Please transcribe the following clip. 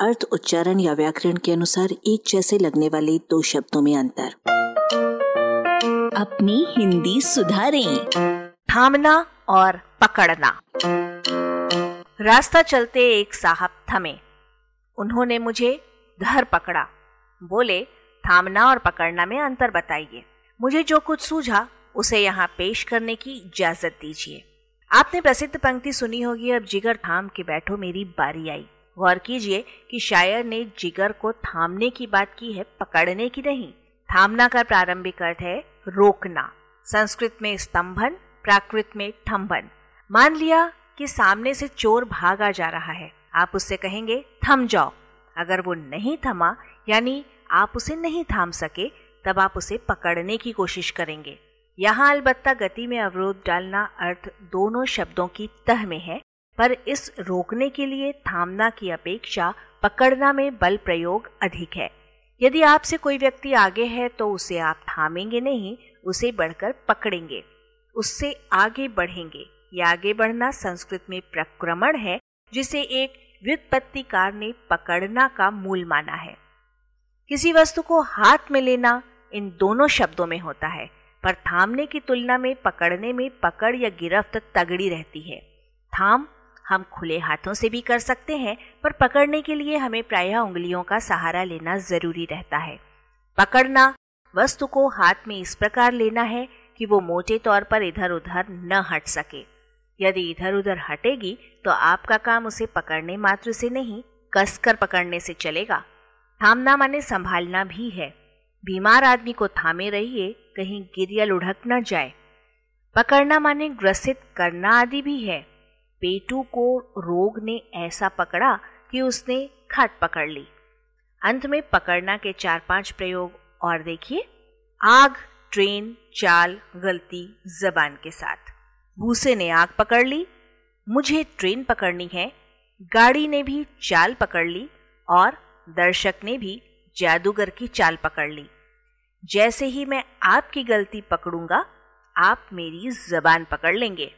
अर्थ, उच्चारण या व्याकरण के अनुसार एक जैसे लगने वाले दो शब्दों में अंतर। अपनी हिंदी सुधारें, थामना और पकड़ना। रास्ता चलते एक साहब थमे। उन्होंने मुझे धर पकड़ा। बोले, थामना और पकड़ना में अंतर बताइए। मुझे जो कुछ सूझा, उसे यहाँ पेश करने की इजाज़त दीजिए। आपने प्रसिद्ध पंक्ति सुनी होगी, अब जिगर थाम के बैठो मेरी बारी आई। गौर कीजिए कि शायर ने जिगर को थामने की बात की है, पकड़ने की नहीं। थामना का प्रारंभिक अर्थ है, रोकना। संस्कृत में स्तंभन, प्राकृत में थम्भन मान लिया कि सामने से चोर भागा जा रहा है, आप उससे कहेंगे, थम जाओ। अगर वो नहीं थमा, यानी आप उसे नहीं थाम सके, तब आप उसे पकड़ने की कोशिश करेंगे। यहाँ अलबत्ता गति में अवरोध डालना अर्थ दोनों शब्दों की तह में है पर इस रोकने के लिए थामना की अपेक्षा पकड़ना में बल प्रयोग अधिक है। यदि आपसे कोई व्यक्ति आगे है तो उसे आप थामेंगे नहीं, उसे बढ़कर पकड़ेंगे। उससे आगे बढ़ेंगे। ये आगे बढ़ना संस्कृत में प्रक्रमण है, जिसे एक व्युत्पत्तिकार ने पकड़ना का मूल माना है। किसी वस्तु को हाथ में लेना इन दोनों शब्दों में होता है, पर थामने की तुलना में पकड़ने में पकड़ या गिरफ्त तगड़ी रहती है। थाम हम खुले हाथों से भी कर सकते हैं, पर पकड़ने के लिए हमें प्रायः उंगलियों का सहारा लेना ज़रूरी रहता है। पकड़ना, वस्तु को हाथ में इस प्रकार लेना है कि वो मोटे तौर पर इधर उधर न हट सके। यदि इधर उधर हटेगी तो आपका काम उसे पकड़ने मात्र से नहीं, कसकर पकड़ने से चलेगा। थामना माने संभालना भी है। बीमार आदमी को थामे रहिए, कहीं गिर या लुढ़क न जाए। पकड़ना माने ग्रसित करना आदि भी है। पेटू को रोग ने ऐसा पकड़ा कि उसने खाट पकड़ ली। अंत में पकड़ना के चार पाँच प्रयोग और देखिए। आग, ट्रेन, चाल, गलती, जबान के साथ। भूसे ने आग पकड़ ली। मुझे ट्रेन पकड़नी है। गाड़ी ने भी चाल पकड़ ली और दर्शक ने भी जादूगर की चाल पकड़ ली। जैसे ही मैं आपकी गलती पकड़ूँगा, आप मेरी जबान पकड़ लेंगे।